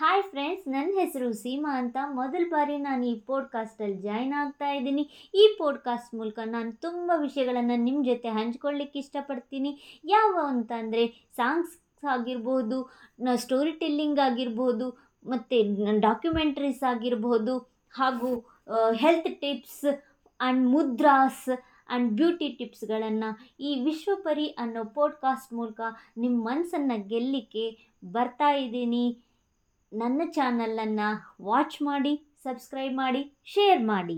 Hi friends ನನ್ನ ಹೆಸರು ಸೀಮಾ ಅಂತ. ಮೊದಲ ಬಾರಿ ನಾನು ಈ ಪೋಡ್ಕಾಸ್ಟಲ್ಲಿ ಜಾಯ್ನ್ ಆಗ್ತಾ ಇದ್ದೀನಿ. ಈ ಪೋಡ್ಕಾಸ್ಟ್ ಮೂಲಕ ನಾನು ತುಂಬ ವಿಷಯಗಳನ್ನು ನಿಮ್ಮ ಜೊತೆ ಹಂಚ್ಕೊಳ್ಳಿಕ್ಕೆ ಇಷ್ಟಪಡ್ತೀನಿ. ಯಾವ ಅಂತಂದರೆ ಸಾಂಗ್ಸ್ ಆಗಿರ್ಬೋದು ಸ್ಟೋರಿ ಟೆಲ್ಲಿಂಗ್ ಆಗಿರ್ಬೋದು, ಮತ್ತು ಡಾಕ್ಯುಮೆಂಟ್ರೀಸ್ ಆಗಿರ್ಬೋದು, ಹಾಗೂ health tips and mudras and beauty ಟಿಪ್ಸ್ಗಳನ್ನು ಈ ವಿಶ್ವಪರಿ ಅನ್ನೋ ಪೋಡ್ಕಾಸ್ಟ್ ಮೂಲಕ ನಿಮ್ಮ ಮನಸ್ಸನ್ನು ಗೆಲ್ಲಲಿಕ್ಕೆ ಬರ್ತಾ ಇದ್ದೀನಿ. ನನ್ನ ಚಾನಲನ್ನು ವಾಚ್ ಮಾಡಿ ಸಬ್ಸ್ಕ್ರೈಬ್ ಮಾಡಿ ಶೇರ್ ಮಾಡಿ.